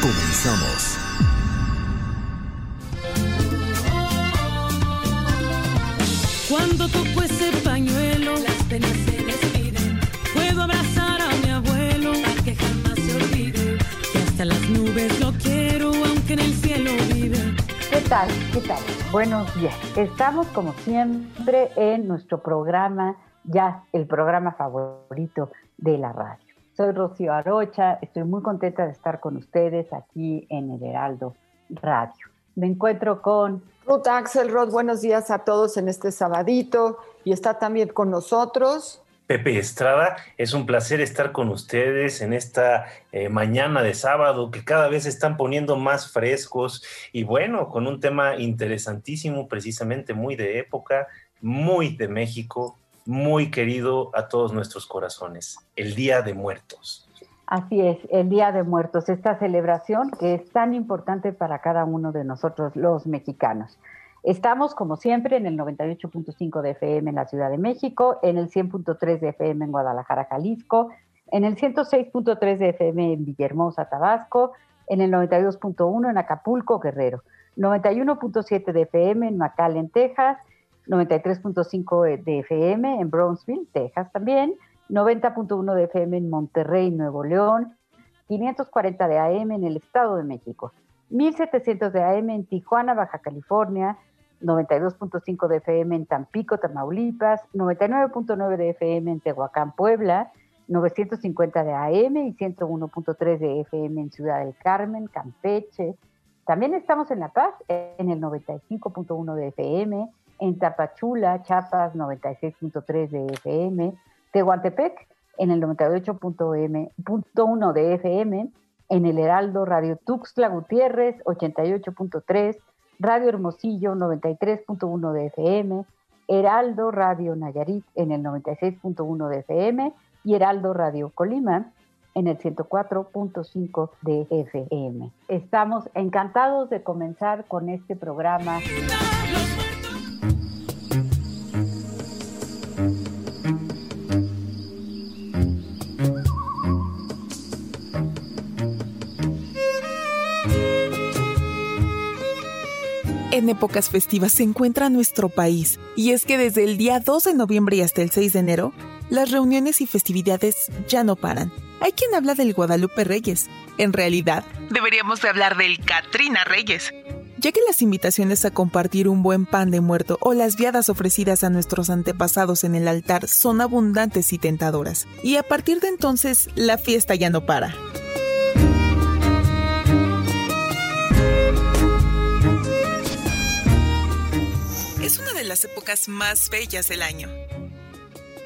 Comenzamos. Cuando toco ese pañuelo, las penas se despiden. Puedo abrazar a mi abuelo, para que jamás se olvide. Que hasta las nubes lo quiero, aunque en el cielo vive. ¿Qué tal? ¿Qué tal? Buenos días. Estamos como siempre en nuestro programa, ya el programa favorito de la radio. Soy Rocío Arocha, estoy muy contenta de estar con ustedes aquí en el Heraldo Radio. Me encuentro con Ruth Axelrod, buenos días a todos en este sabadito y está también con nosotros. Pepe Estrada, es un placer estar con ustedes en esta eh, mañana de sábado que cada vez se están poniendo más frescos y bueno, con un tema interesantísimo, precisamente muy de época, muy de México, muy querido a todos nuestros corazones, el Día de Muertos. Así es, el Día de Muertos, esta celebración que es tan importante para cada uno de nosotros los mexicanos. Estamos, como siempre, en el 98.5 de FM en la Ciudad de México, en el 100.3 de FM en Guadalajara, Jalisco, en el 106.3 de FM en Villahermosa, Tabasco, en el 92.1 en Acapulco, Guerrero, 91.7 de FM en McAllen, Texas, 93.5 de FM en Brownsville, Texas también, 90.1 de FM en Monterrey, Nuevo León, 540 de AM en el Estado de México, 1700 de AM en Tijuana, Baja California, 92.5 de FM en Tampico, Tamaulipas, 99.9 de FM en Tehuacán, Puebla, 950 de AM y 101.3 de FM en Ciudad del Carmen, Campeche. También estamos en La Paz, en el 95.1 de FM, en Tapachula, Chiapas 96.3 de FM, Tehuantepec en el 98.1 de FM, en el Heraldo Radio Tuxtla Gutiérrez 88.3, Radio Hermosillo 93.1 de FM, Heraldo Radio Nayarit en el 96.1 de FM y Heraldo Radio Colima en el 104.5 de FM. Estamos encantados de comenzar con este programa. Épocas festivas se encuentra nuestro país, y es que desde el día 2 de noviembre y hasta el 6 de enero, las reuniones y festividades ya no paran. Hay quien habla del Guadalupe Reyes. En realidad, deberíamos de hablar del Catrina Reyes. Ya que las invitaciones a compartir un buen pan de muerto o las viadas ofrecidas a nuestros antepasados en el altar son abundantes y tentadoras. Y a partir de entonces, la fiesta ya no para. Las épocas más bellas del año.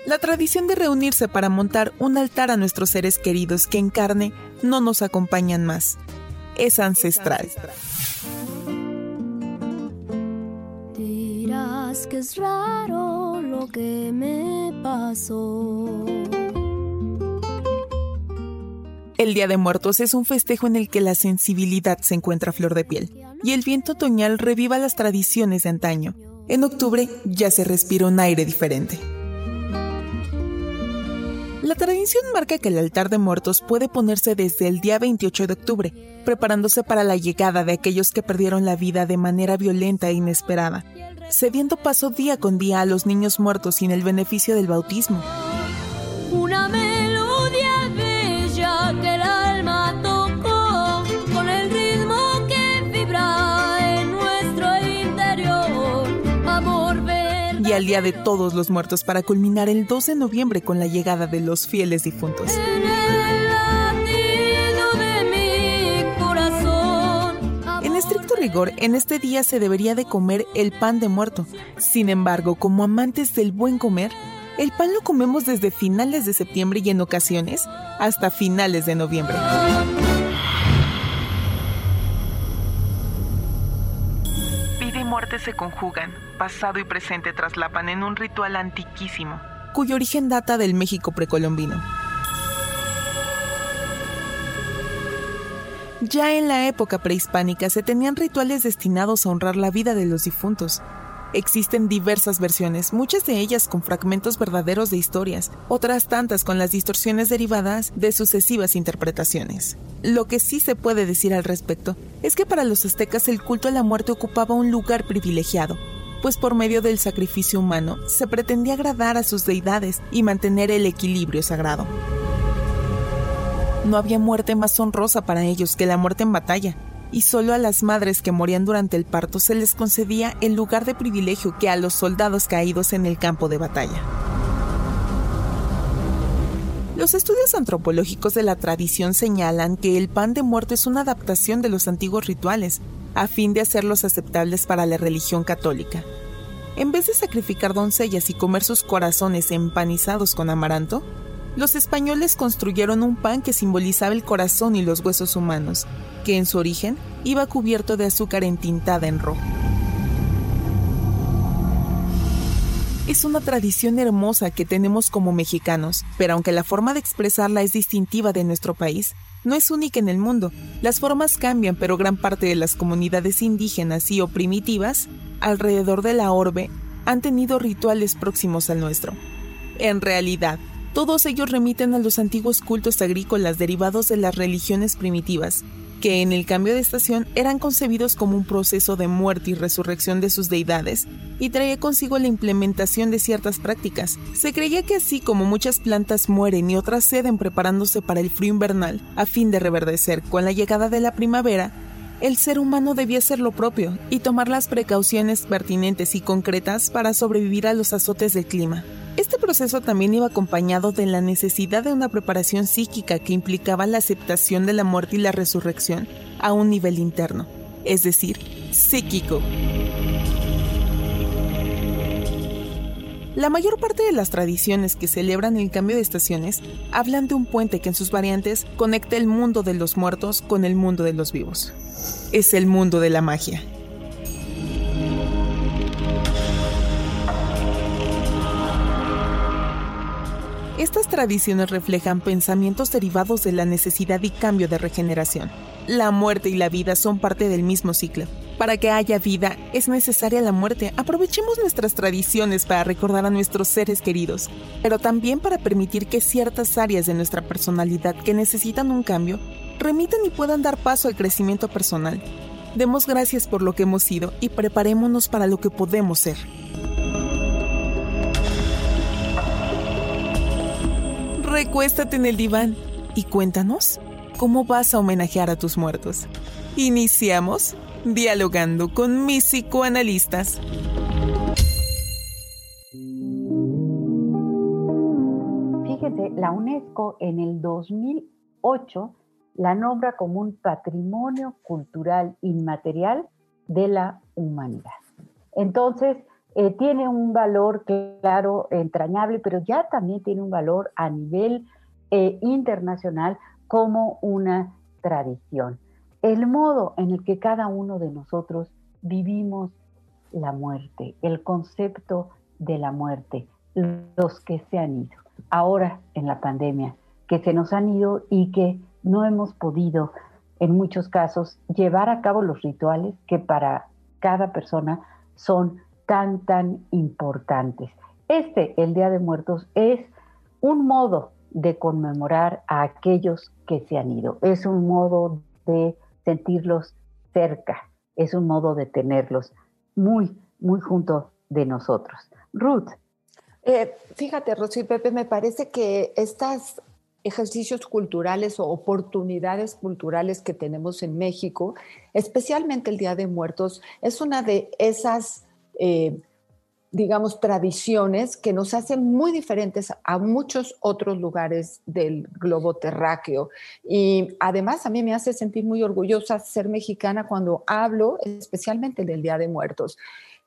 La tradición de reunirse para montar un altar a nuestros seres queridos que en carne no nos acompañan más es ancestral. Dirás que es raro lo que me pasó. El Día de Muertos es un festejo en el que la sensibilidad se encuentra a flor de piel y el viento otoñal reviva las tradiciones de antaño en octubre ya se respira un aire diferente. La tradición marca que el altar de muertos puede ponerse desde el día 28 de octubre, preparándose para la llegada de aquellos que perdieron la vida de manera violenta e inesperada, cediendo paso día con día a los niños muertos sin el beneficio del bautismo. Al Día de Todos los Muertos para culminar el 2 de noviembre con la llegada de los fieles difuntos. En estricto rigor, en este día se debería de comer el pan de muerto. Sin embargo, como amantes del buen comer, el pan lo comemos desde finales de septiembre y en ocasiones hasta finales de noviembre. Vida y muerte se conjugan, pasado y presente traslapan en un ritual antiquísimo, cuyo origen data del México precolombino. Ya en la época prehispánica se tenían rituales destinados a honrar la vida de los difuntos. Existen diversas versiones, muchas de ellas con fragmentos verdaderos de historias, otras tantas con las distorsiones derivadas de sucesivas interpretaciones. Lo que sí se puede decir al respecto es que para los aztecas el culto a la muerte ocupaba un lugar privilegiado, pues por medio del sacrificio humano se pretendía agradar a sus deidades y mantener el equilibrio sagrado. No había muerte más honrosa para ellos que la muerte en batalla, y solo a las madres que morían durante el parto se les concedía el lugar de privilegio que a los soldados caídos en el campo de batalla. Los estudios antropológicos de la tradición señalan que el pan de muerte es una adaptación de los antiguos rituales, a fin de hacerlos aceptables para la religión católica. En vez de sacrificar doncellas y comer sus corazones empanizados con amaranto, los españoles construyeron un pan que simbolizaba el corazón y los huesos humanos, que en su origen iba cubierto de azúcar entintada en rojo. Es una tradición hermosa que tenemos como mexicanos, pero aunque la forma de expresarla es distintiva de nuestro país, no es única en el mundo. Las formas cambian, pero gran parte de las comunidades indígenas y o primitivas alrededor de la orbe han tenido rituales próximos al nuestro. En realidad, todos ellos remiten a los antiguos cultos agrícolas derivados de las religiones primitivas, que en el cambio de estación eran concebidos como un proceso de muerte y resurrección de sus deidades, y traía consigo la implementación de ciertas prácticas. Se creía que así como muchas plantas mueren y otras ceden preparándose para el frío invernal, a fin de reverdecer con la llegada de la primavera, el ser humano debía hacer lo propio y tomar las precauciones pertinentes y concretas para sobrevivir a los azotes del clima. Este proceso también iba acompañado de la necesidad de una preparación psíquica que implicaba la aceptación de la muerte y la resurrección a un nivel interno, es decir, psíquico. La mayor parte de las tradiciones que celebran el cambio de estaciones hablan de un puente que en sus variantes conecta el mundo de los muertos con el mundo de los vivos. Es el mundo de la magia. Estas tradiciones reflejan pensamientos derivados de la necesidad y cambio de regeneración. La muerte y la vida son parte del mismo ciclo. Para que haya vida es necesaria la muerte. Aprovechemos nuestras tradiciones para recordar a nuestros seres queridos, pero también para permitir que ciertas áreas de nuestra personalidad que necesitan un cambio remiten y puedan dar paso al crecimiento personal. Demos gracias por lo que hemos sido y preparémonos para lo que podemos ser. recuéstate en el diván y cuéntanos cómo vas a homenajear a tus muertos. Iniciamos dialogando con mis psicoanalistas. Fíjese, la UNESCO en el 2008 la nombra como un patrimonio cultural inmaterial de la humanidad. Entonces, eh, tiene un valor, claro, entrañable, pero ya también tiene un valor a nivel eh, internacional como una tradición. El modo en el que cada uno de nosotros vivimos la muerte, el concepto de la muerte, los que se han ido, ahora en la pandemia, que se nos han ido y que no hemos podido, en muchos casos, llevar a cabo los rituales que para cada persona son tan, tan importantes. Este, el Día de Muertos, es un modo de conmemorar a aquellos que se han ido, es un modo de sentirlos cerca, es un modo de tenerlos muy, muy junto de nosotros. Ruth. Eh, fíjate, Rosy Pepe, me parece que estos ejercicios culturales o oportunidades culturales que tenemos en México, especialmente el Día de Muertos, es una de esas eh, digamos, tradiciones que nos hacen muy diferentes a muchos otros lugares del globo terráqueo. Y además a mí me hace sentir muy orgullosa ser mexicana cuando hablo especialmente del Día de Muertos.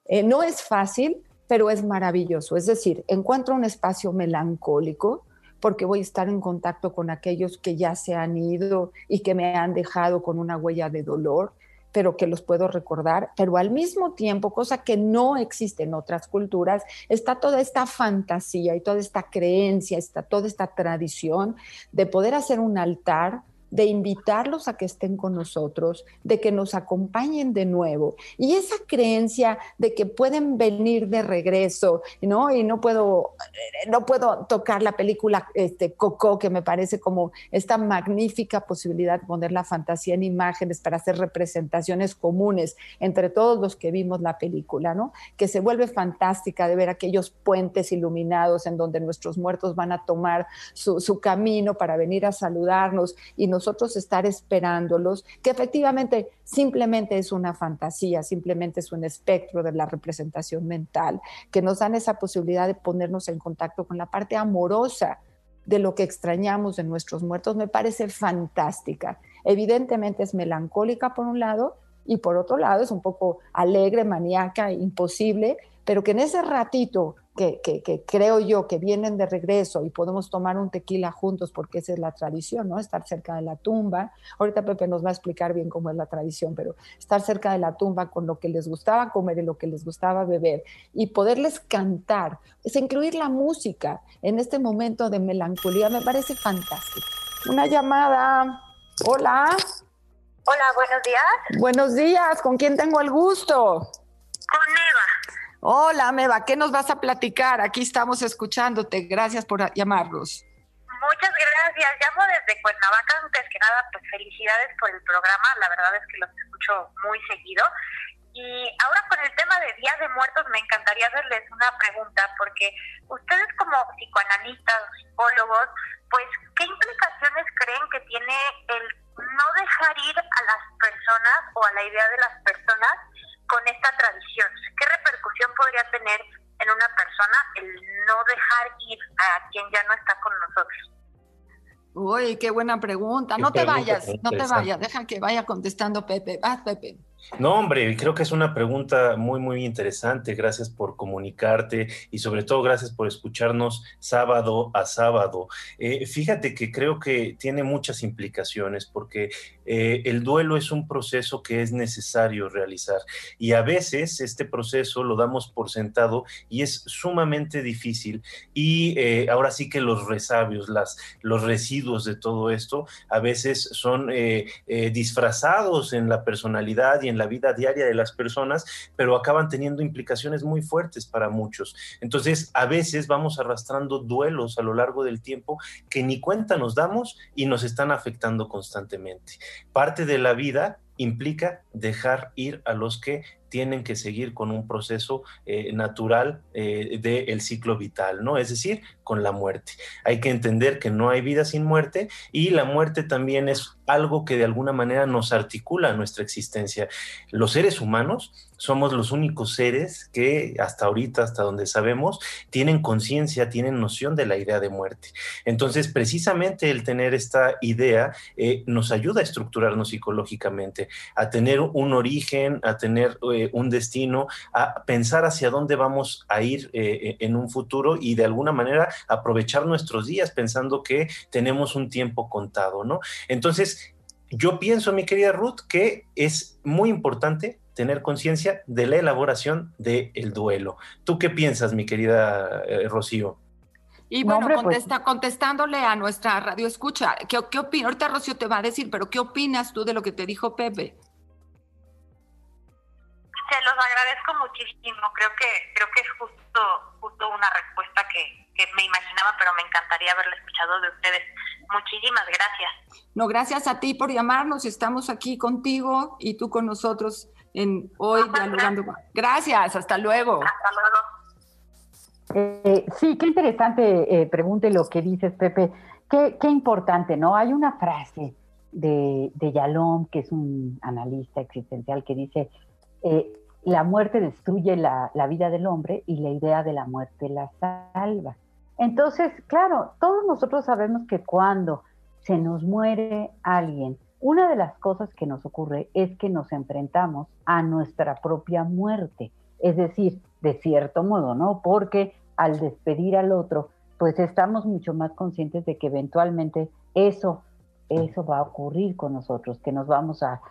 Eh, no es fácil, pero es maravilloso. Es decir, encuentro un espacio melancólico porque voy a estar en contacto con aquellos que ya se han ido y que me han dejado con una huella de dolor pero que los puedo recordar, pero al mismo tiempo, cosa que no existe en otras culturas, está toda esta fantasía y toda esta creencia, está toda esta tradición de poder hacer un altar de invitarlos a que estén con nosotros, de que nos acompañen de nuevo. Y esa creencia de que pueden venir de regreso, ¿no? Y no puedo, eh, no puedo tocar la película este, Coco, que me parece como esta magnífica posibilidad de poner la fantasía en imágenes para hacer representaciones comunes entre todos los que vimos la película, ¿no? Que se vuelve fantástica de ver aquellos puentes iluminados en donde nuestros muertos van a tomar su, su camino para venir a saludarnos y nos nosotros estar esperándolos, que efectivamente simplemente es una fantasía, simplemente es un espectro de la representación mental, que nos dan esa posibilidad de ponernos en contacto con la parte amorosa de lo que extrañamos de nuestros muertos, me parece fantástica. Evidentemente es melancólica por un lado y por otro lado es un poco alegre, maníaca, imposible, pero que en ese ratito que, creo yo que vienen de regreso y podemos tomar un tequila juntos porque esa es la tradición, ¿no? Estar cerca de la tumba. Ahorita Pepe nos va a explicar bien cómo es la tradición, pero estar cerca de la tumba con lo que les gustaba comer y lo que les gustaba beber y poderles cantar, es incluir la música en este momento de melancolía, me parece fantástico. Una llamada. Hola. Hola, buenos días. Buenos días, ¿con quién tengo el gusto? Con Eva. Hola, Meva, ¿qué nos vas a platicar? Aquí estamos escuchándote. Gracias por llamarnos. Muchas gracias. Llamo desde Cuernavaca. Antes que nada, pues felicidades por el programa. La verdad es que los escucho muy seguido. Y ahora con el tema de Día de Muertos, me encantaría hacerles una pregunta, porque ustedes como psicoanalistas, psicólogos, pues, ¿qué implicaciones creen que tiene el no dejar ir a las personas o a la idea de las personas con esta tradición? ¿Qué a quien ya no está con nosotros? Uy, qué buena pregunta. no te vayas, no te vayas, deja que vaya contestando Pepe. Vas, Pepe. No, hombre, creo que es una pregunta muy, muy interesante. Gracias por comunicarte y sobre todo gracias por escucharnos sábado a sábado. Eh, fíjate que creo que tiene muchas implicaciones porque eh, el duelo es un proceso que es necesario realizar y a veces este proceso lo damos por sentado y es sumamente difícil y eh, ahora sí que los resabios, los residuos de todo esto a veces son disfrazados en la personalidad y en la vida diaria de las personas, pero acaban teniendo implicaciones muy fuertes para muchos. Entonces, a veces vamos arrastrando duelos a lo largo del tiempo que ni cuenta nos damos y nos están afectando constantemente. Parte de la vida implica dejar ir a los que tienen que seguir con un proceso eh, natural eh, del ciclo vital, ¿no? Es decir, con la muerte. Hay que entender que no hay vida sin muerte y la muerte también es algo que de alguna manera nos articula nuestra existencia. Los seres humanos somos los únicos seres que hasta ahorita, hasta donde sabemos, tienen conciencia, tienen noción de la idea de muerte. Entonces, precisamente el tener esta idea eh, nos ayuda a estructurarnos psicológicamente, a tener un origen, a tener eh, un destino, a pensar hacia dónde vamos a ir eh, en un futuro y de alguna manera aprovechar nuestros días pensando que tenemos un tiempo contado, ¿no? Entonces, yo pienso, mi querida Ruth, que es muy importante tener conciencia de la elaboración del duelo. ¿Tú qué piensas, mi querida eh, Rocío? Y bueno, pues contesta, contestándole a nuestra radio escucha, ¿qué, qué opinas? Ahorita Rocío te va a decir, pero ¿qué opinas tú de lo que te dijo Pepe? Se los agradezco muchísimo. Creo que creo que es justo justo una respuesta que, que me imaginaba, pero me encantaría haberla escuchado de ustedes. Muchísimas gracias. No, gracias a ti por llamarnos. Estamos aquí contigo y tú con nosotros en hoy dialogando. Gracias, hasta luego. Hasta luego. Eh, sí, qué interesante eh, pregunte lo que dices, Pepe. Qué, qué importante, ¿no? Hay una frase de, de Yalom, que es un analista existencial, que dice, eh, la muerte destruye la, la, vida del hombre y la idea de la muerte la salva. Entonces, claro, todos nosotros sabemos que cuando se nos muere alguien, una de las cosas que nos ocurre es que nos enfrentamos a nuestra propia muerte, es decir, de cierto modo, ¿no? Porque al despedir al otro, pues estamos mucho más conscientes de que eventualmente eso, eso va a ocurrir con nosotros, que nos vamos a,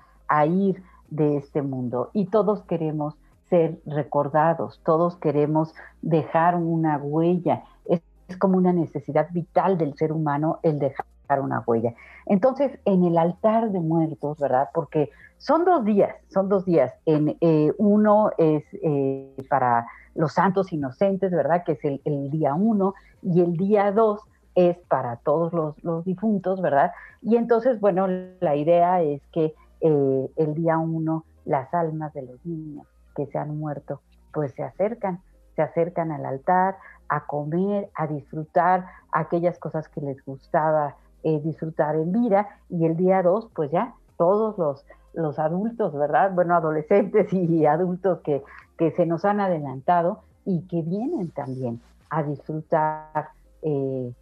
ir de este mundo y todos queremos ser recordados, todos queremos dejar una huella. Es, como una necesidad vital del ser humano el dejar una huella. Entonces, en el altar de muertos, ¿verdad? Porque son dos días, son dos días. En, eh, uno es eh, para los santos inocentes, ¿verdad? Que es el, día uno, y el día dos es para todos los, difuntos, ¿verdad? Y entonces, bueno, la idea es que eh, el día uno las almas de los niños que se han muerto, pues se acercan, se acercan al altar a comer, a disfrutar aquellas cosas que les gustaba eh, disfrutar en vida, y el día dos, pues ya todos los, los adultos, ¿verdad? Bueno, adolescentes y adultos que, que se nos han adelantado y que vienen también a disfrutar, eh,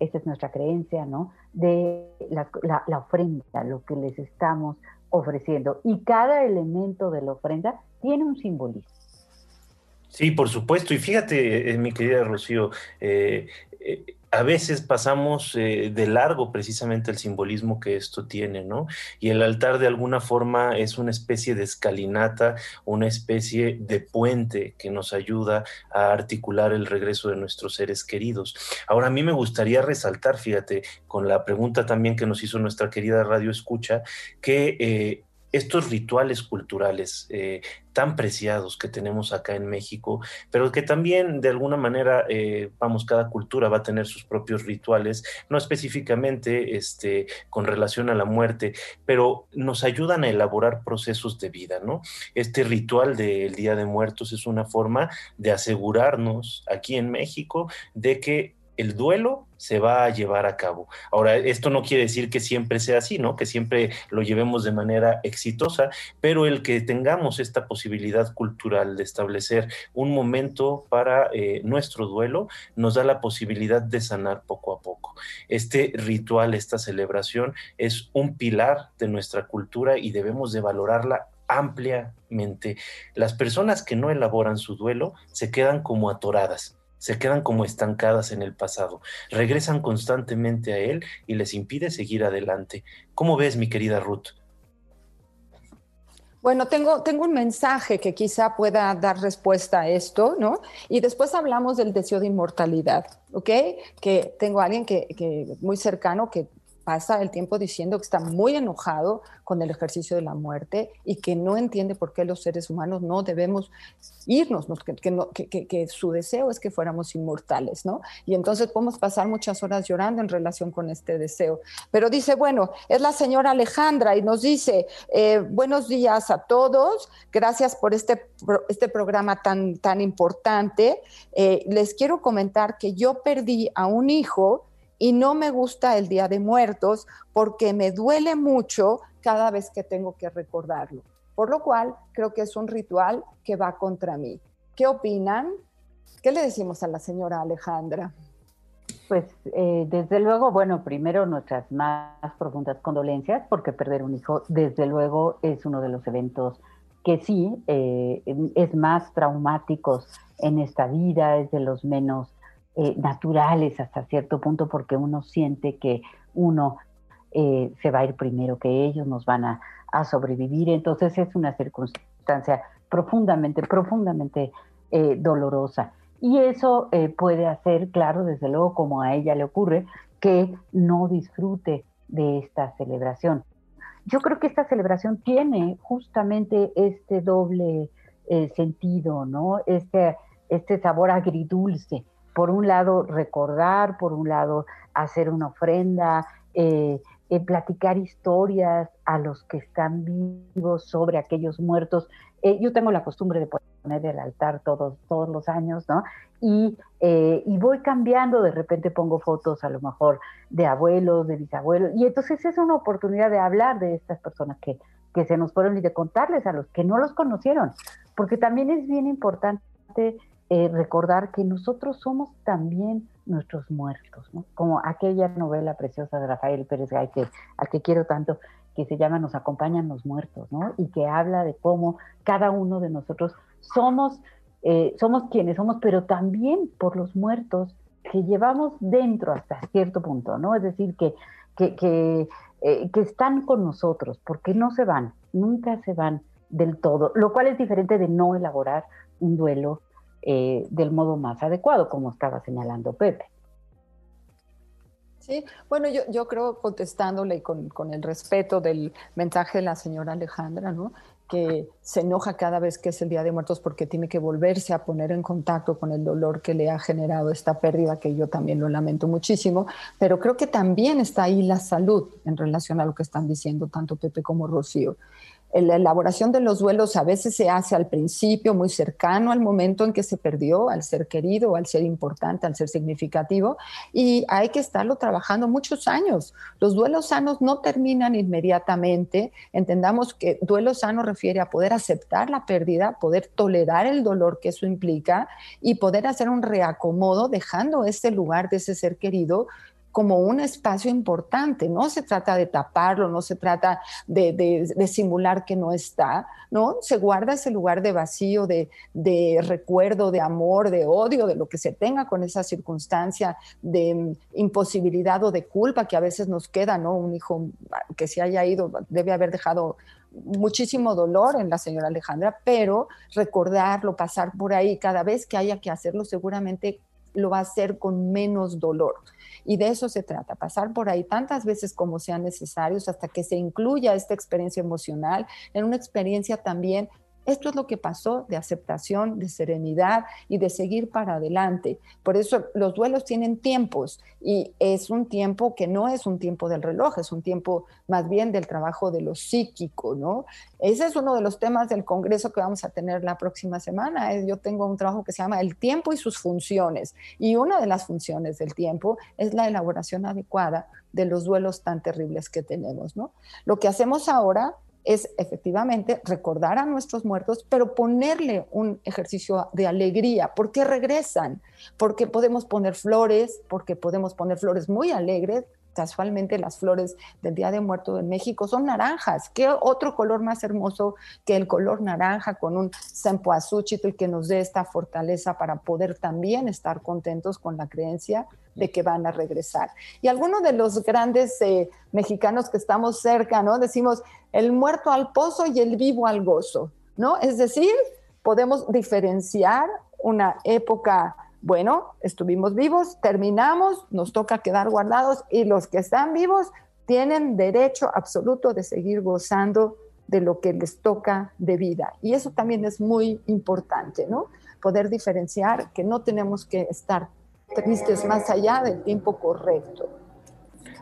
esa es nuestra creencia, ¿no? De la, la, ofrenda, lo que les estamos ofreciendo. Y cada elemento de la ofrenda tiene un simbolismo. Sí, por supuesto. Y fíjate, eh, mi querida Rocío, eh, eh, a veces pasamos de largo precisamente el simbolismo que esto tiene, ¿no? Y el altar de alguna forma es una especie de escalinata, una especie de puente que nos ayuda a articular el regreso de nuestros seres queridos. Ahora, a mí me gustaría resaltar, fíjate, con la pregunta también que nos hizo nuestra querida Radio Escucha, que estos rituales culturales eh, tan preciados que tenemos acá en México, pero que también de alguna manera, eh, vamos, cada cultura va a tener sus propios rituales, no específicamente este, con relación a la muerte, pero nos ayudan a elaborar procesos de vida, ¿no? Este ritual del Día de Muertos es una forma de asegurarnos aquí en México de que el duelo se va a llevar a cabo. Ahora, esto no quiere decir que siempre sea así, ¿no? Que siempre lo llevemos de manera exitosa, pero el que tengamos esta posibilidad cultural de establecer un momento para eh, nuestro duelo nos da la posibilidad de sanar poco a poco. Este ritual, esta celebración es un pilar de nuestra cultura y debemos de valorarla ampliamente. Las personas que no elaboran su duelo se quedan como atoradas se quedan como estancadas en el pasado, regresan constantemente a él y les impide seguir adelante. ¿Cómo ves, mi querida Ruth? Bueno, tengo, tengo un mensaje que quizá pueda dar respuesta a esto, ¿no? Y después hablamos del deseo de inmortalidad, ¿ok? Que tengo a alguien que, que muy cercano que pasa el tiempo diciendo que está muy enojado con el ejercicio de la muerte y que no entiende por qué los seres humanos no debemos irnos, que, su deseo es que fuéramos inmortales, ¿no? Y entonces podemos pasar muchas horas llorando en relación con este deseo. Pero dice, bueno, es la señora Alejandra y nos dice, eh, buenos días a todos, gracias por este, este programa tan, tan importante. Eh, les quiero comentar que yo perdí a un hijo y no me gusta el Día de Muertos porque me duele mucho cada vez que tengo que recordarlo. Por lo cual, creo que es un ritual que va contra mí. ¿Qué opinan? ¿Qué le decimos a la señora Alejandra? Pues eh, desde luego, bueno, primero nuestras más profundas condolencias porque perder un hijo, desde luego, es uno de los eventos que sí eh, es más traumáticos en esta vida, es de los menos eh, naturales hasta cierto punto porque uno siente que uno eh, se va a ir primero que ellos, nos van a, sobrevivir. Entonces es una circunstancia profundamente, profundamente eh, dolorosa. Y eso puede hacer, claro, desde luego, como a ella le ocurre, que no disfrute de esta celebración. Yo creo que esta celebración tiene justamente este doble sentido, ¿no? Este, este sabor agridulce por un lado recordar, por un lado hacer una ofrenda, eh, eh, platicar historias a los que están vivos sobre aquellos muertos. Eh, yo tengo la costumbre de poner el altar todos, todos los años, ¿no? Y, y, voy cambiando, de repente pongo fotos a lo mejor de abuelos, de bisabuelos, y entonces es una oportunidad de hablar de estas personas que, que se nos fueron y de contarles a los que no los conocieron, porque también es bien importante eh, recordar que nosotros somos también nuestros muertos, ¿no? como aquella novela preciosa de Rafael Pérez Gay, que, al que quiero tanto, que se llama Nos acompañan los muertos, ¿no? y que habla de cómo cada uno de nosotros somos, eh, somos quienes somos, pero también por los muertos que llevamos dentro hasta cierto punto, ¿no? Es decir, que, que, que, eh, que están con nosotros, porque no se van, nunca se van del todo, lo cual es diferente de no elaborar un duelo eh, del modo más adecuado, como estaba señalando Pepe. Sí, bueno, yo, creo contestándole con, con, el respeto del mensaje de la señora Alejandra, ¿no? que se enoja cada vez que es el Día de Muertos porque tiene que volverse a poner en contacto con el dolor que le ha generado esta pérdida, que yo también lo lamento muchísimo, pero creo que también está ahí la salud en relación a lo que están diciendo tanto Pepe como Rocío la elaboración de los duelos a veces se hace al principio, muy cercano al momento en que se perdió, al ser querido, al ser importante, al ser significativo, y hay que estarlo trabajando muchos años. Los duelos sanos no terminan inmediatamente. Entendamos que duelo sano refiere a poder aceptar la pérdida, poder tolerar el dolor que eso implica y poder hacer un reacomodo dejando ese lugar de ese ser querido como un espacio importante. No se trata de taparlo, no se trata de, simular que no está, ¿no? Se guarda ese lugar de vacío, de, recuerdo, de amor, de odio, de lo que se tenga con esa circunstancia de mm, imposibilidad o de culpa que a veces nos queda, ¿no? Un hijo que se haya ido debe haber dejado muchísimo dolor en la señora Alejandra, pero recordarlo, pasar por ahí, cada vez que haya que hacerlo, seguramente lo va a hacer con menos dolor. Y de eso se trata, pasar por ahí tantas veces como sean necesarios hasta que se incluya esta experiencia emocional en una experiencia también esto es lo que pasó de aceptación, de serenidad y de seguir para adelante. Por eso los duelos tienen tiempos y es un tiempo que no es un tiempo del reloj, es un tiempo más bien del trabajo de lo psíquico, ¿no? Ese es uno de los temas del Congreso que vamos a tener la próxima semana. Yo tengo un trabajo que se llama El tiempo y sus funciones y una de las funciones del tiempo es la elaboración adecuada de los duelos tan terribles que tenemos, ¿no? Lo que hacemos ahora es efectivamente recordar a nuestros muertos, pero ponerle un ejercicio de alegría, porque regresan, porque podemos poner flores, porque podemos poner flores muy alegres, casualmente las flores del Día de Muerto en México son naranjas. ¿Qué otro color más hermoso que el color naranja con un y que nos dé esta fortaleza para poder también estar contentos con la creencia de que van a regresar? Y algunos de los grandes eh, mexicanos que estamos cerca, ¿no? Decimos el muerto al pozo y el vivo al gozo, ¿no? Es decir, podemos diferenciar una época bueno, estuvimos vivos, terminamos, nos toca quedar guardados y los que están vivos tienen derecho absoluto de seguir gozando de lo que les toca de vida. Y eso también es muy importante, ¿no? Poder diferenciar que no tenemos que estar tristes más allá del tiempo correcto.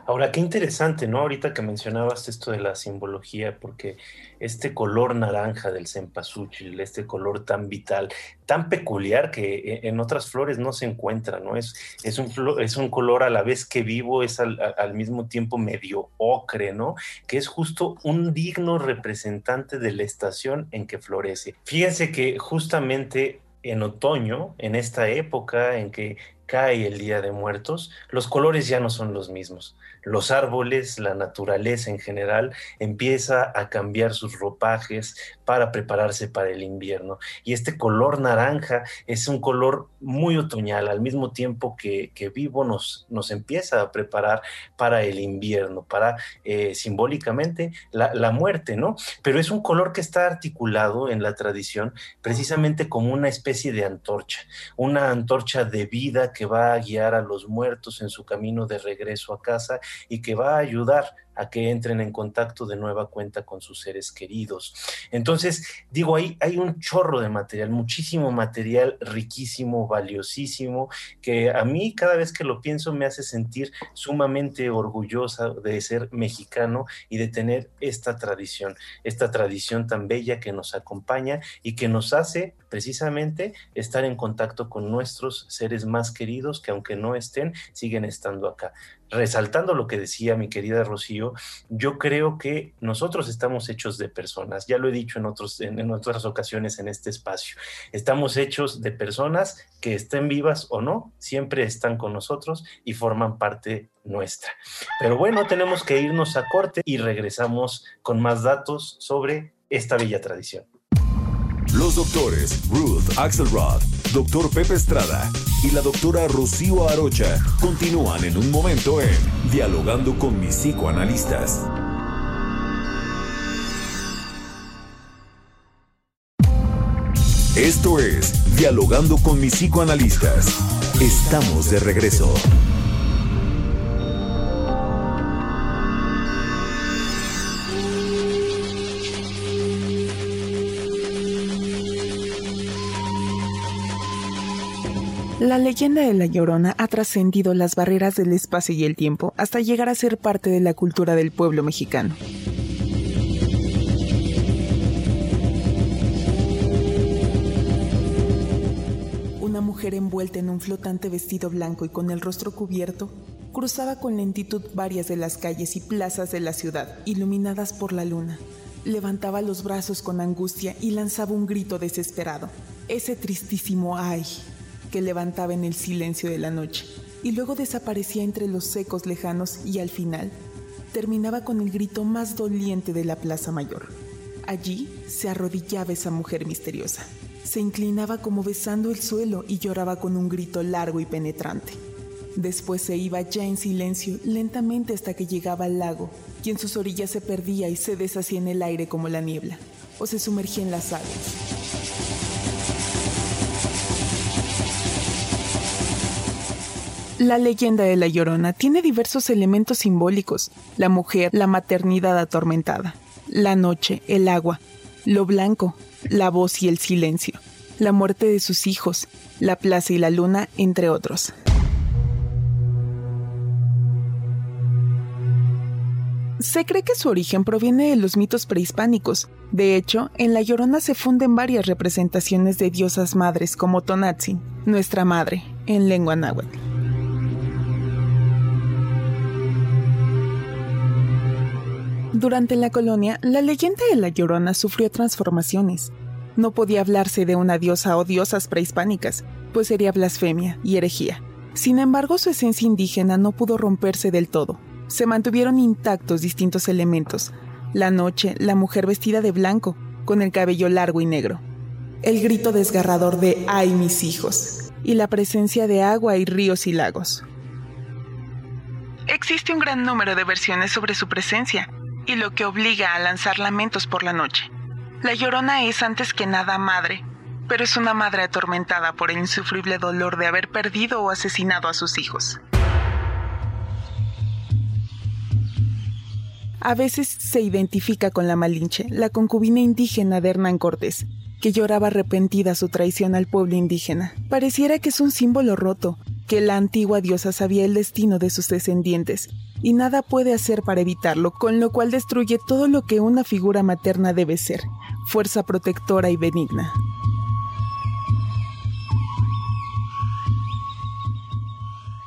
Ahora, qué interesante, ¿no? Ahorita que mencionabas esto de la simbología, porque este color naranja del cempasúchil, este color tan vital, tan peculiar que en otras flores no se encuentra, ¿no? Es, es, un, es un color a la vez que vivo, es al, al mismo tiempo medio ocre, ¿no? Que es justo un digno representante de la estación en que florece. Fíjense que justamente en otoño, en esta época en que cae el Día de Muertos, los colores ya no son los mismos los árboles, la naturaleza en general, empieza a cambiar sus ropajes para prepararse para el invierno. Y este color naranja es un color muy otoñal, al mismo tiempo que, vivo nos, nos empieza a preparar para el invierno, para eh, simbólicamente la, la muerte, ¿no? Pero es un color que está articulado en la tradición precisamente como una especie de antorcha, una antorcha de vida que va a guiar a los muertos en su camino de regreso a casa y que va a ayudar a que entren en contacto de nueva cuenta con sus seres queridos. Entonces, digo, ahí hay un chorro de material, muchísimo material riquísimo, valiosísimo, que a mí cada vez que lo pienso me hace sentir sumamente orgullosa de ser mexicano y de tener esta tradición, esta tradición tan bella que nos acompaña y que nos hace precisamente estar en contacto con nuestros seres más queridos que aunque no estén, siguen estando acá. Resaltando lo que decía mi querida Rocío, yo creo que nosotros estamos hechos de personas, ya lo he dicho en, otros, en, otras ocasiones en este espacio, estamos hechos de personas que estén vivas o no, siempre están con nosotros y forman parte nuestra. Pero bueno, tenemos que irnos a corte y regresamos con más datos sobre esta bella tradición. Los doctores Ruth Axelrod, doctor Pepe Estrada y la doctora Rocío Arocha continúan en un momento en Dialogando con mis psicoanalistas. Esto es Dialogando con mis psicoanalistas. Estamos de regreso. La leyenda de La Llorona ha trascendido las barreras del espacio y el tiempo hasta llegar a ser parte de la cultura del pueblo mexicano. Una mujer envuelta en un flotante vestido blanco y con el rostro cubierto cruzaba con lentitud varias de las calles y plazas de la ciudad, iluminadas por la luna. Levantaba los brazos con angustia y lanzaba un grito desesperado. Ese tristísimo ay que levantaba en el silencio de la noche, y luego desaparecía entre los secos lejanos y al final terminaba con el grito más doliente de la Plaza Mayor. Allí se arrodillaba esa mujer misteriosa. Se inclinaba como besando el suelo y lloraba con un grito largo y penetrante. Después se iba ya en silencio lentamente hasta que llegaba al lago, y en sus orillas se perdía y se deshacía en el aire como la niebla, o se sumergía en las aguas. La leyenda de La Llorona tiene diversos elementos simbólicos. La mujer, la maternidad atormentada, la noche, el agua, lo blanco, la voz y el silencio, la muerte de sus hijos, la plaza y la luna, entre otros. Se cree que su origen proviene de los mitos prehispánicos. De hecho, en La Llorona se funden varias representaciones de diosas madres como Tonatzin, nuestra madre, en lengua náhuatl. Durante la colonia, la leyenda de la Llorona sufrió transformaciones. No podía hablarse de una diosa o diosas prehispánicas, pues sería blasfemia y herejía. Sin embargo, su esencia indígena no pudo romperse del todo. Se mantuvieron intactos distintos elementos. La noche, la mujer vestida de blanco, con el cabello largo y negro. El grito desgarrador de ¡ay mis hijos! Y la presencia de agua y ríos y lagos. Existe un gran número de versiones sobre su presencia, y lo que obliga a lanzar lamentos por la noche. La llorona es antes que nada madre, pero es una madre atormentada por el insufrible dolor de haber perdido o asesinado a sus hijos. A veces se identifica con la Malinche, la concubina indígena de Hernán Cortés, que lloraba arrepentida su traición al pueblo indígena. Pareciera que es un símbolo roto, que la antigua diosa sabía el destino de sus descendientes y nada puede hacer para evitarlo, con lo cual destruye todo lo que una figura materna debe ser, fuerza protectora y benigna.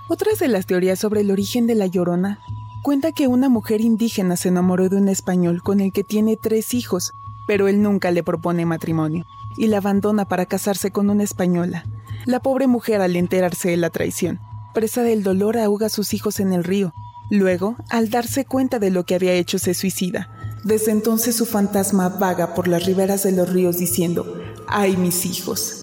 Otras de las teorías sobre el origen de la llorona cuenta que una mujer indígena se enamoró de un español con el que tiene tres hijos, pero él nunca le propone matrimonio y la abandona para casarse con una española. La pobre mujer al enterarse de la traición, presa del dolor, ahoga a sus hijos en el río Luego, al darse cuenta de lo que había hecho, se suicida. Desde entonces su fantasma vaga por las riberas de los ríos diciendo, ¡ay mis hijos!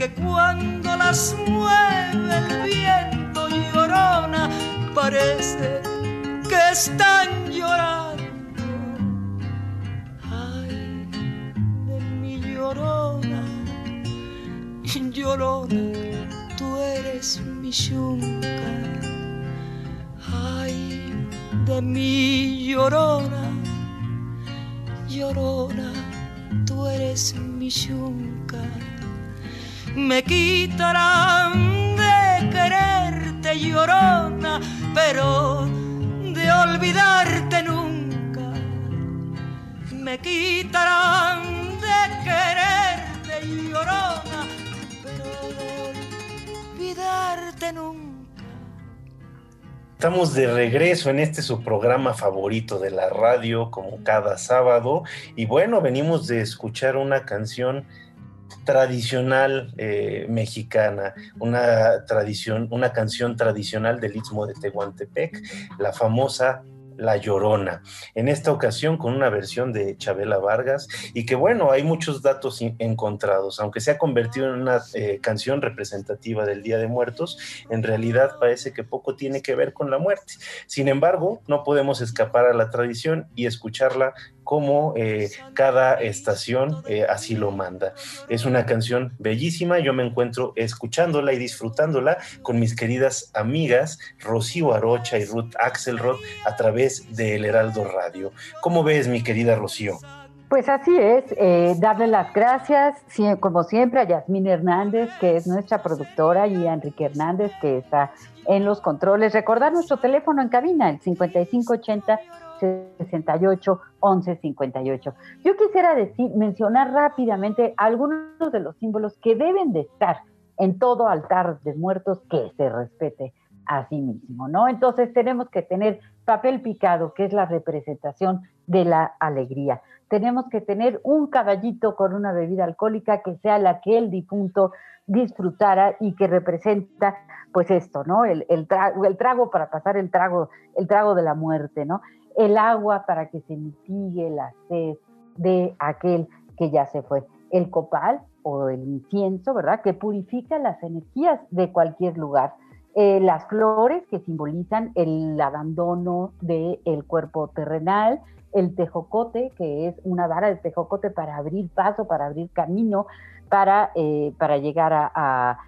que cuando las mueve el viento llorona, parece que están llorando. Ay, de mi llorona, llorona, tú eres mi yunca. Ay, de mi llorona, llorona, tú eres mi yunca. Me quitarán de quererte, llorona, pero de olvidarte nunca. Me quitarán de quererte, llorona, pero de olvidarte nunca. Estamos de regreso en este su programa favorito de la radio, como cada sábado. Y bueno, venimos de escuchar una canción tradicional eh, mexicana, una tradición, una canción tradicional del Istmo de Tehuantepec, la famosa la Llorona. En esta ocasión con una versión de Chabela Vargas y que bueno, hay muchos datos encontrados. Aunque se ha convertido en una eh, canción representativa del Día de Muertos, en realidad parece que poco tiene que ver con la muerte. Sin embargo, no podemos escapar a la tradición y escucharla como eh, cada estación eh, así lo manda. Es una canción bellísima, yo me encuentro escuchándola y disfrutándola con mis queridas amigas Rocío Arocha y Ruth Axelrod a través de El Heraldo Radio. ¿Cómo ves, mi querida Rocío? Pues así es, eh, darle las gracias, como siempre, a Yasmín Hernández, que es nuestra productora, y a Enrique Hernández, que está en los controles. Recordar nuestro teléfono en cabina, el 5580 68 11 58. Yo quisiera decir, mencionar rápidamente algunos de los símbolos que deben de estar en todo altar de muertos que se respete a sí mismo, ¿no? Entonces tenemos que tener papel picado, que es la representación de la alegría. Tenemos que tener un caballito con una bebida alcohólica que sea la que el difunto disfrutara y que representa pues esto, ¿no? El, el, trago, el trago para pasar el trago, el trago de la muerte, ¿no? El agua para que se mitigue la sed de aquel que ya se fue, el copal o el incienso, ¿verdad? Que purifica las energías de cualquier lugar. Eh, las flores que simbolizan el abandono del cuerpo terrenal, el tejocote, que es una vara de tejocote para abrir paso, para abrir camino, para, eh, para llegar a,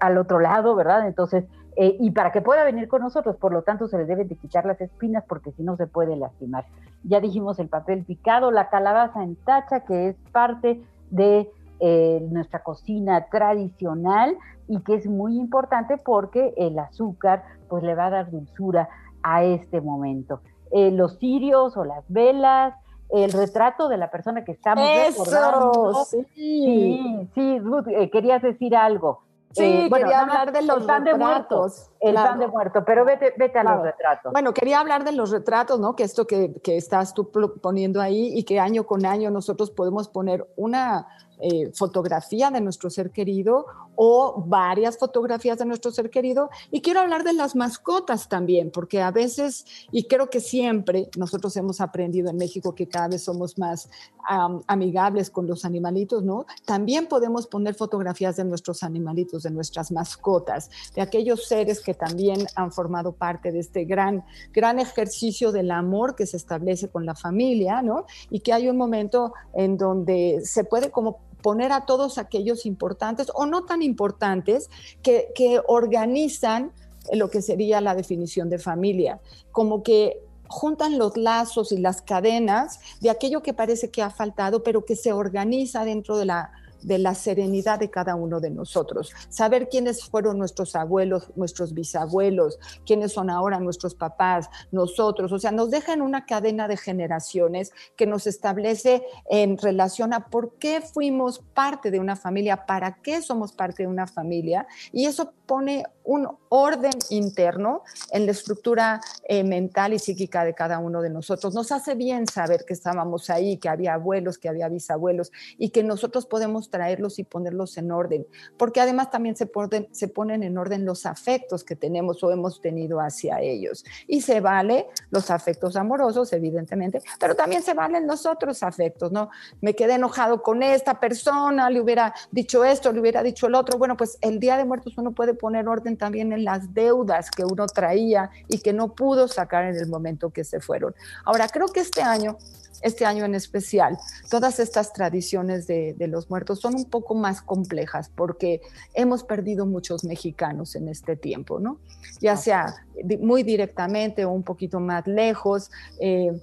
al otro lado, ¿verdad? Entonces, eh, y para que pueda venir con nosotros, por lo tanto se le deben de quitar las espinas porque si no se puede lastimar. Ya dijimos el papel picado, la calabaza en tacha, que es parte de eh, nuestra cocina tradicional y que es muy importante porque el azúcar pues le va a dar dulzura a este momento. Eh, los cirios o las velas, el retrato de la persona que estamos recordando. Sí, sí, sí Ruth, querías decir algo. Sí, eh, quería hablar de los pan de muertos. El pan de muerto, pero vete, vete a los retratos. Bueno, quería hablar de los retratos, ¿no? Que esto que, que estás tú poniendo ahí y que año con año nosotros podemos poner una eh, fotografía de nuestro ser querido o varias fotografías de nuestro ser querido. Y quiero hablar de las mascotas también, porque a veces, y creo que siempre, nosotros hemos aprendido en México que cada vez somos más amigables con los animalitos, ¿no? También podemos poner fotografías de nuestros animalitos, de nuestras mascotas, de aquellos seres que también han formado parte de este gran, gran ejercicio del amor que se establece con la familia, ¿no? Y que hay un momento en donde se puede como poner a todos aquellos importantes o no tan importantes que, que organizan lo que sería la definición de familia, como que juntan los lazos y las cadenas de aquello que parece que ha faltado, pero que se organiza dentro de la de la serenidad de cada uno de nosotros. Saber quiénes fueron nuestros abuelos, nuestros bisabuelos, quiénes son ahora nuestros papás, nosotros. O sea, nos dejan una cadena de generaciones que nos establece en relación a por qué fuimos parte de una familia, para qué somos parte de una familia. Y eso pone un orden interno en la estructura eh, mental y psíquica de cada uno de nosotros. Nos hace bien saber que estábamos ahí, que había abuelos, que había bisabuelos y que nosotros podemos traerlos y ponerlos en orden, porque además también se, se ponen en orden los afectos que tenemos o hemos tenido hacia ellos. Y se vale los afectos amorosos, evidentemente, pero también se valen los otros afectos, ¿no? Me quedé enojado con esta persona, le hubiera dicho esto, le hubiera dicho el otro. Bueno, pues el Día de Muertos uno puede poner orden también en las deudas que uno traía y que no pudo sacar en el momento que se fueron. Ahora, creo que este año este año en especial, todas estas tradiciones de, los muertos son un poco más complejas porque hemos perdido muchos mexicanos en este tiempo, ¿no? Ya sea muy directamente o un poquito más lejos. Eh,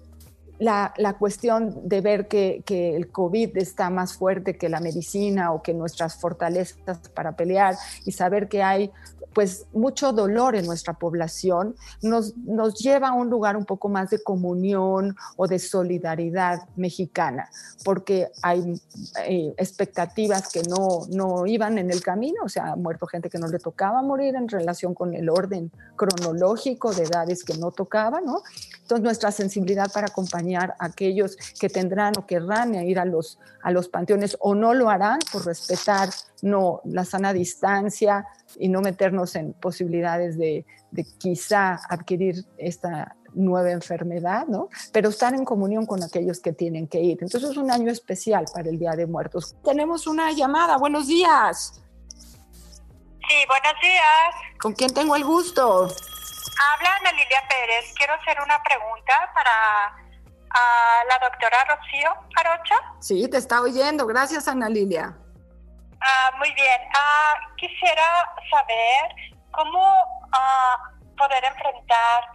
la, cuestión de ver que, el COVID está más fuerte que la medicina o que nuestras fortalezas para pelear y saber que hay pues mucho dolor en nuestra población, nos, nos lleva a un lugar un poco más de comunión o de solidaridad mexicana, porque hay eh, expectativas que no, no iban en el camino, o sea, ha muerto gente que no le tocaba morir en relación con el orden cronológico de edades que no tocaba, ¿no? Entonces, nuestra sensibilidad para acompañar a aquellos que tendrán o querrán ir a los, a los panteones o no lo harán por respetar no la sana distancia, y no meternos en posibilidades de, quizá adquirir esta nueva enfermedad, ¿no? Pero estar en comunión con aquellos que tienen que ir. Entonces es un año especial para el Día de Muertos. Tenemos una llamada. Buenos días. Sí, buenos días. ¿Con quién tengo el gusto? Habla Ana Lilia Pérez. Quiero hacer una pregunta para la doctora Rocío Arocha. Sí, te está oyendo. Gracias, Ana Lilia. Ah, muy bien. Ah, quisiera saber cómo ah, poder enfrentar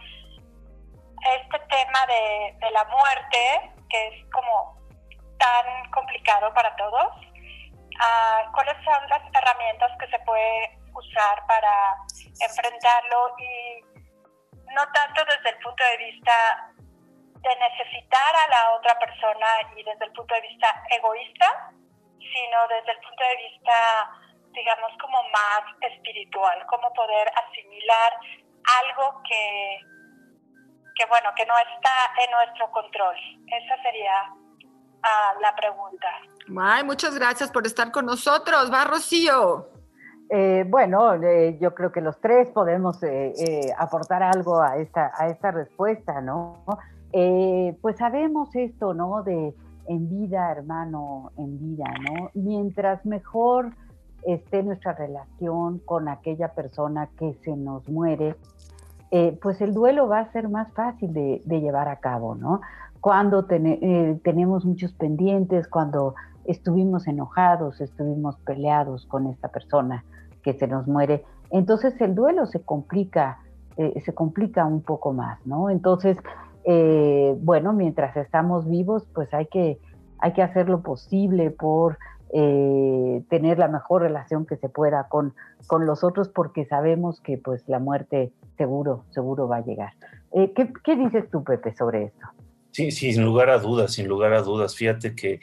este tema de, de, la muerte, que es como tan complicado para todos. ¿Cuáles son las herramientas que se puede usar para enfrentarlo y no tanto desde el punto de vista de necesitar a la otra persona y desde el punto de vista egoísta, sino desde el punto de vista, digamos, como más espiritual, cómo poder asimilar algo que, que bueno, que no está en nuestro control. Esa sería ah, la pregunta. Ay, muchas gracias por estar con nosotros. Va, Rocío. Eh, bueno, eh, yo creo que los tres podemos eh, aportar algo a esta, respuesta, ¿no? pues sabemos esto, ¿no? De en vida, hermano, en vida, ¿no? Mientras mejor esté nuestra relación con aquella persona que se nos muere, eh, pues el duelo va a ser más fácil de, llevar a cabo, ¿no? Cuando eh, tenemos muchos pendientes, cuando estuvimos enojados, estuvimos peleados con esta persona que se nos muere, entonces el duelo se complica, eh, se complica un poco más, ¿no? Entonces, eh, bueno, mientras estamos vivos, pues hay que, hay que hacer lo posible por eh, tener la mejor relación que se pueda con, con los otros, porque sabemos que pues la muerte seguro, seguro va a llegar. Eh, ¿qué, dices tú, Pepe, sobre esto? Sí, sin lugar a dudas, sin lugar a dudas. Fíjate que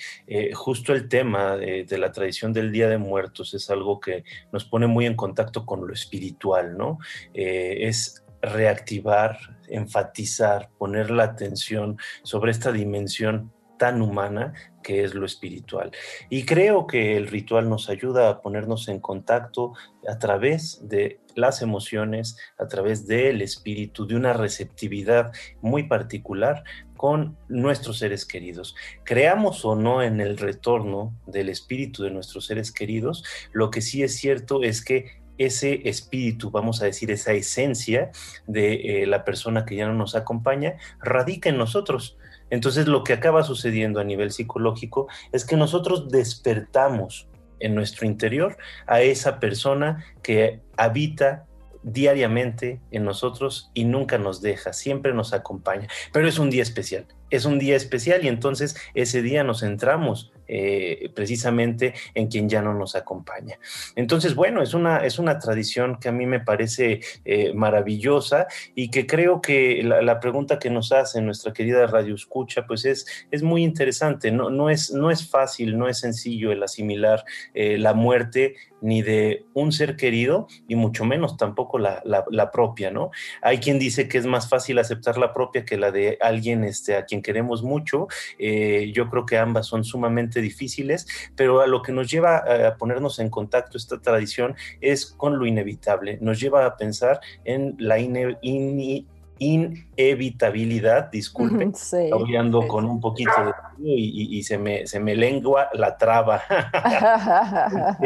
justo el tema de, de, la tradición del Día de Muertos es algo que nos pone muy en contacto con lo espiritual, ¿no? es reactivar, enfatizar, poner la atención sobre esta dimensión tan humana que es lo espiritual. Y creo que el ritual nos ayuda a ponernos en contacto a través de las emociones, a través del espíritu, de una receptividad muy particular con nuestros seres queridos. Creamos o no en el retorno del espíritu de nuestros seres queridos, lo que sí es cierto es que ese espíritu, vamos a decir, esa esencia de eh, la persona que ya no nos acompaña, radica en nosotros. Entonces lo que acaba sucediendo a nivel psicológico es que nosotros despertamos en nuestro interior a esa persona que habita diariamente en nosotros y nunca nos deja, siempre nos acompaña. Pero es un día especial, es un día especial y entonces ese día nos centramos eh, precisamente en quien ya no nos acompaña. Entonces, bueno, es una, es una tradición que a mí me parece eh, maravillosa y que creo que la, pregunta que nos hace nuestra querida Radio Escucha, pues es, es muy interesante. No, no, es, no es fácil, no es sencillo el asimilar eh, la muerte ni de un ser querido y mucho menos tampoco la, la, propia, ¿no? Hay quien dice que es más fácil aceptar la propia que la de alguien este, a quien queremos mucho. yo creo que ambas son sumamente difíciles, pero a lo que nos lleva a ponernos en contacto esta tradición es con lo inevitable, nos lleva a pensar en la inevitabilidad, disculpe, estoy ando con un poquito de y, y, se, me, se me lengua la traba.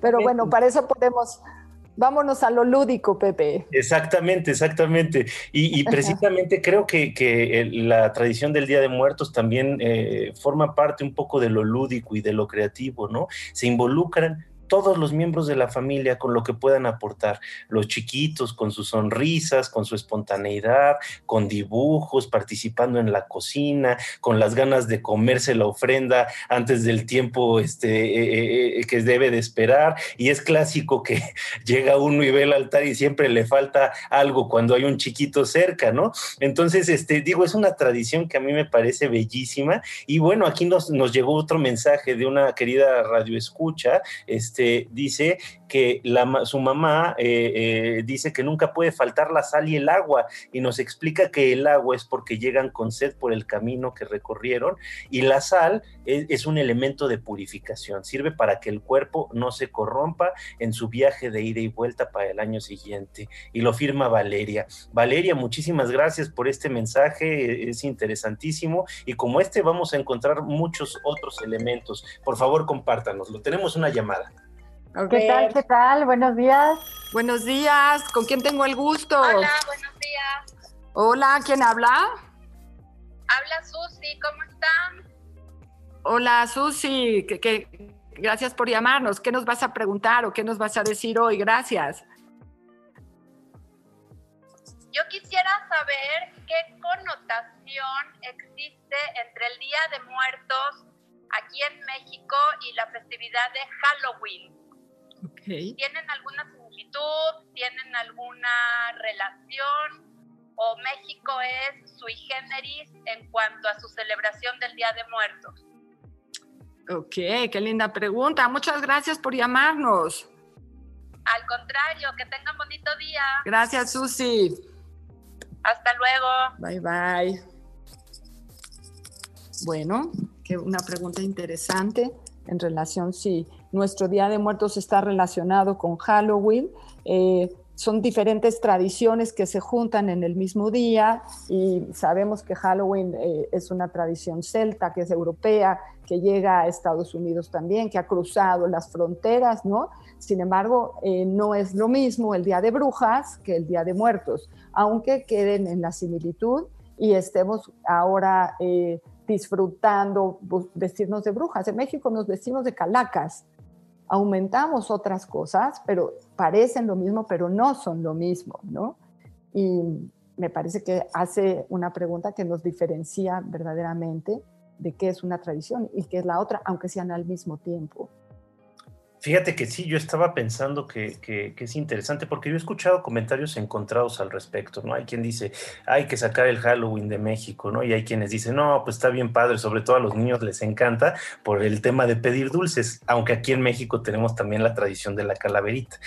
Pero bueno, para eso podemos Vámonos a lo lúdico, Pepe. Exactamente, exactamente. Y, precisamente creo que, la tradición del Día de Muertos también eh, forma parte un poco de lo lúdico y de lo creativo, ¿no? Se involucran todos los miembros de la familia con lo que puedan aportar, los chiquitos con sus sonrisas, con su espontaneidad, con dibujos, participando en la cocina, con las ganas de comerse la ofrenda antes del tiempo este, eh, eh, que debe de esperar. Y es clásico que llega uno y ve el altar y siempre le falta algo cuando hay un chiquito cerca, ¿no? Entonces, este, digo, es una tradición que a mí me parece bellísima. Y bueno, aquí nos, nos llegó otro mensaje de una querida radioescucha, este, dice que su mamá eh, eh, dice que nunca puede faltar la sal y el agua y nos explica que el agua es porque llegan con sed por el camino que recorrieron y la sal es, un elemento de purificación, sirve para que el cuerpo no se corrompa en su viaje de ida y vuelta para el año siguiente y lo firma Valeria. Valeria, muchísimas gracias por este mensaje, es interesantísimo y como este vamos a encontrar muchos otros elementos. Por favor, compártanos, lo tenemos una llamada. ¿Qué tal? ¿Qué tal? Buenos días. Buenos días. ¿Con quién tengo el gusto? Hola, buenos días. Hola, ¿quién habla? Habla Susi, ¿cómo están? Hola, Susi. Que, gracias por llamarnos. ¿Qué nos vas a preguntar o qué nos vas a decir hoy? Gracias. Yo quisiera saber qué connotación existe entre el Día de Muertos aquí en México y la festividad de Halloween. ¿Tienen alguna similitud? ¿Tienen alguna relación? ¿O México es sui generis en cuanto a su celebración del Día de Muertos? Ok, qué linda pregunta. Muchas gracias por llamarnos. Al contrario, que tengan bonito día. Gracias, Susi. Hasta luego. Bye, bye. Bueno, que una pregunta interesante en relación si nuestro Día de Muertos está relacionado con Halloween. Eh, son diferentes tradiciones que se juntan en el mismo día y sabemos que Halloween eh, es una tradición celta, que es europea, que llega a Estados Unidos también, que ha cruzado las fronteras, ¿no? Sin embargo, eh, no es lo mismo el Día de Brujas que el Día de Muertos, aunque queden en la similitud y estemos ahora disfrutando vestirnos de brujas. En México nos vestimos de calacas, aumentamos otras cosas, pero parecen lo mismo, pero no son lo mismo, ¿no? Y me parece que hace una pregunta que nos diferencia verdaderamente de qué es una tradición y qué es la otra, aunque sean al mismo tiempo. Fíjate que sí, yo estaba pensando que, es interesante porque yo he escuchado comentarios encontrados al respecto, ¿no? Hay quien dice, hay que sacar el Halloween de México, ¿no? Y hay quienes dicen, no, pues está bien padre, sobre todo a los niños les encanta por el tema de pedir dulces, aunque aquí en México tenemos también la tradición de la calaverita.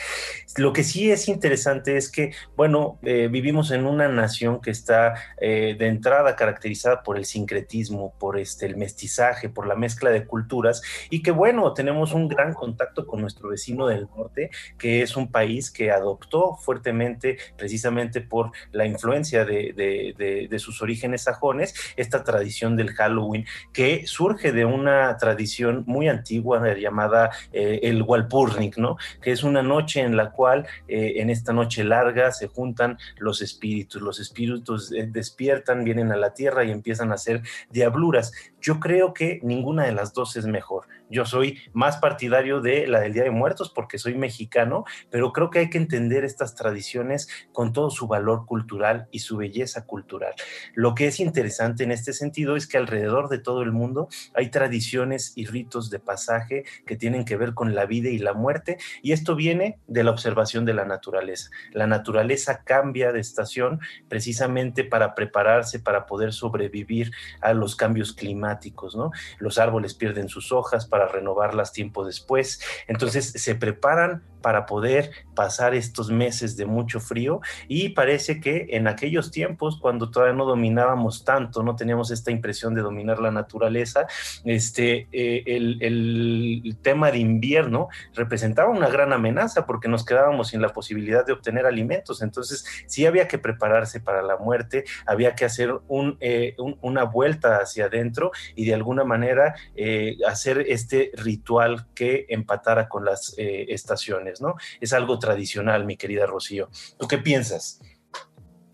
Lo que sí es interesante es que, bueno, eh, vivimos en una nación que está eh, de entrada caracterizada por el sincretismo, por este, el mestizaje, por la mezcla de culturas y que, bueno, tenemos un gran contacto con nuestro vecino del norte, que es un país que adoptó fuertemente, precisamente por la influencia de, sus orígenes sajones, esta tradición del Halloween, que surge de una tradición muy antigua llamada eh, el Walpurnik, ¿no? Que es una noche en la cual, eh, en esta noche larga, se juntan los espíritus. Los espíritus eh, despiertan, vienen a la tierra y empiezan a hacer diabluras. Yo creo que ninguna de las dos es mejor. Yo soy más partidario de la del Día de Muertos porque soy mexicano, pero creo que hay que entender estas tradiciones con todo su valor cultural y su belleza cultural. Lo que es interesante en este sentido es que alrededor de todo el mundo hay tradiciones y ritos de pasaje que tienen que ver con la vida y la muerte, y esto viene de la observación de la naturaleza. La naturaleza cambia de estación precisamente para prepararse para poder sobrevivir a los cambios climáticos, ¿no? Los árboles pierden sus hojas para renovarlas tiempo después, entonces se preparan para poder pasar estos meses de mucho frío y parece que en aquellos tiempos cuando todavía no dominábamos tanto, no teníamos esta impresión de dominar la naturaleza, este, eh, el, el, tema de invierno representaba una gran amenaza porque nos quedábamos sin la posibilidad de obtener alimentos, entonces sí había que prepararse para la muerte, había que hacer un, eh, un, una vuelta hacia adentro y de alguna manera eh, hacer este ritual que empatara con las estaciones. Es algo tradicional, mi querida Rocío. ¿Tú qué piensas?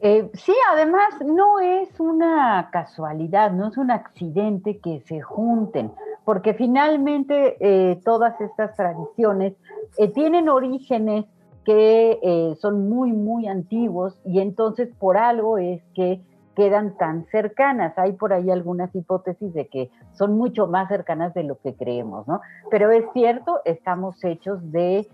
Eh, sí, además no es una casualidad, no es un accidente que se junten, porque finalmente eh, todas estas tradiciones eh, tienen orígenes que son muy, muy antiguos y entonces por algo es que quedan tan cercanas. Hay por ahí algunas hipótesis de que son mucho más cercanas de lo que creemos, ¿no? Pero es cierto, estamos hechos de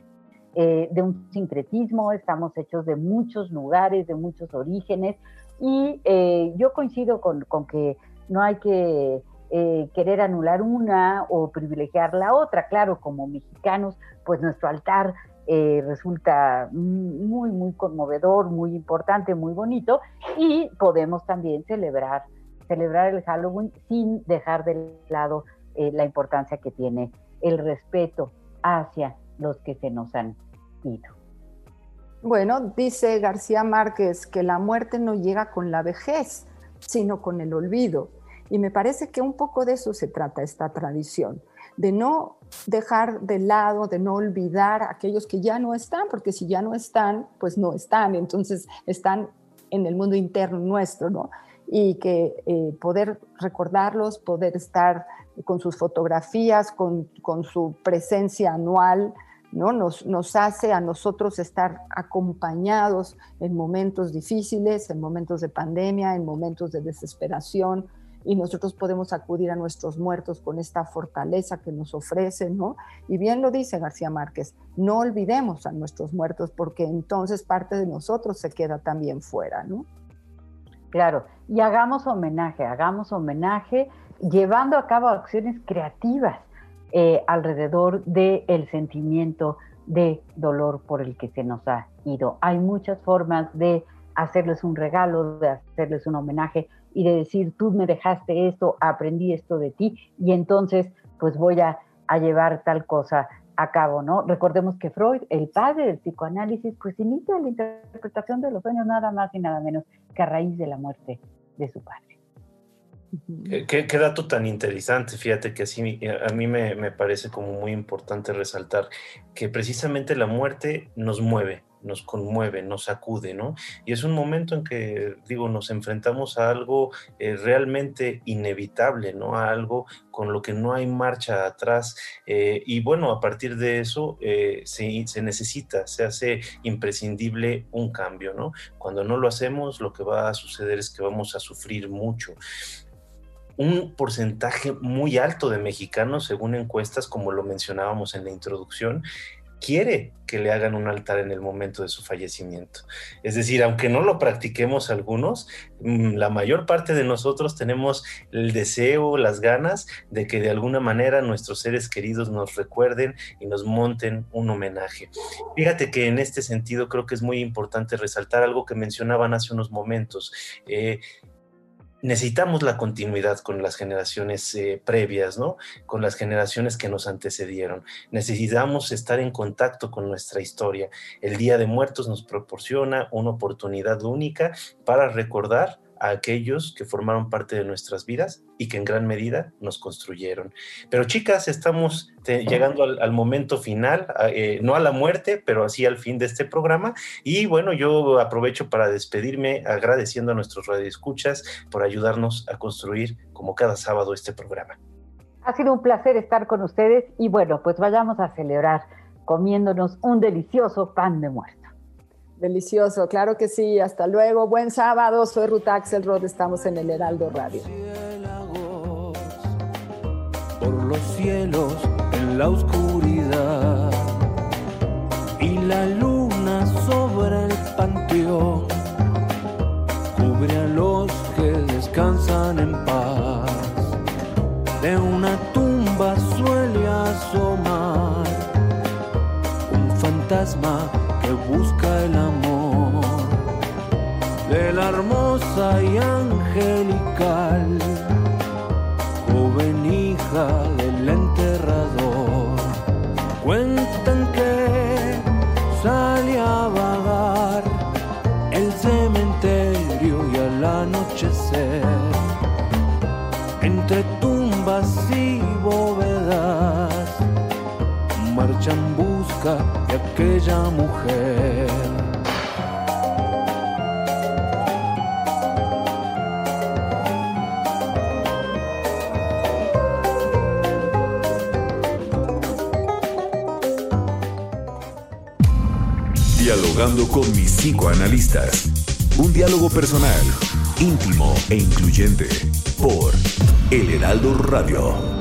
eh, de un sincretismo, estamos hechos de muchos lugares, de muchos orígenes, y eh, yo coincido con, que no hay que eh, querer anular una o privilegiar la otra. Claro, como mexicanos, pues nuestro altar resulta muy, muy conmovedor, muy importante, muy bonito, y podemos también celebrar, celebrar el Halloween sin dejar de lado la importancia que tiene el respeto hacia los que se nos han bueno, dice García Márquez que la muerte no llega con la vejez, sino con el olvido. Y me parece que un poco de eso se trata esta tradición, de no dejar de lado, de no olvidar a aquellos que ya no están, porque si ya no están, pues no están, entonces están en el mundo interno nuestro, ¿no? Y que eh, poder recordarlos, poder estar con sus fotografías, con, con su presencia anual, ¿no? Nos, nos hace a nosotros estar acompañados en momentos difíciles, en momentos de pandemia, en momentos de desesperación, y nosotros podemos acudir a nuestros muertos con esta fortaleza que nos ofrecen, ¿no? Y bien lo dice García Márquez, no olvidemos a nuestros muertos porque entonces parte de nosotros se queda también fuera, ¿no? Claro, y hagamos homenaje, hagamos homenaje llevando a cabo acciones creativas eh, alrededor del sentimiento de dolor por el que se nos ha ido. Hay muchas formas de hacerles un regalo, de hacerles un homenaje y de decir, tú me dejaste esto, aprendí esto de ti y entonces pues voy a, llevar tal cosa a cabo, ¿no? Recordemos que Freud, el padre del psicoanálisis, pues inicia la interpretación de los sueños nada más y nada menos que a raíz de la muerte de su padre. Qué, dato tan interesante, fíjate que así a mí me, me, parece como muy importante resaltar que precisamente la muerte nos mueve, nos conmueve, nos sacude, ¿no? Y es un momento en que, digo, nos enfrentamos a algo eh, realmente inevitable, ¿no? A algo con lo que no hay marcha atrás. Eh, y bueno, a partir de eso eh, se, se, necesita, se hace imprescindible un cambio, ¿no? Cuando no lo hacemos, lo que va a suceder es que vamos a sufrir mucho un porcentaje muy alto de mexicanos, según encuestas, como lo mencionábamos en la introducción, quiere que le hagan un altar en el momento de su fallecimiento. Es decir, aunque no lo practiquemos algunos, mm, la mayor parte de nosotros tenemos el deseo, las ganas de que de alguna manera nuestros seres queridos nos recuerden y nos monten un homenaje. Fíjate que en este sentido creo que es muy importante resaltar algo que mencionaban hace unos momentos. Eh, necesitamos la continuidad con las generaciones eh, previas, ¿no? Con las generaciones que nos antecedieron. Necesitamos estar en contacto con nuestra historia. El Día de Muertos nos proporciona una oportunidad única para recordar a aquellos que formaron parte de nuestras vidas y que en gran medida nos construyeron. Pero chicas, estamos llegando al, momento final, eh, no a la muerte, pero así al fin de este programa. Y bueno, yo aprovecho para despedirme agradeciendo a nuestros radioescuchas por ayudarnos a construir como cada sábado este programa. Ha sido un placer estar con ustedes y bueno, pues vayamos a celebrar comiéndonos un delicioso pan de muerto. Delicioso, claro que sí. Hasta luego. Buen sábado. Soy Ruta Axelrod. Estamos en el Heraldo Radio. Por los cielos en la oscuridad y la luna sobre el panteón cubre a los que descansan en paz. De una tumba suele asomar un fantasma busca el amor de la hermosa y aquella mujer. Dialogando con mis psicoanalistas. Un diálogo personal, íntimo e incluyente por El Heraldo Radio.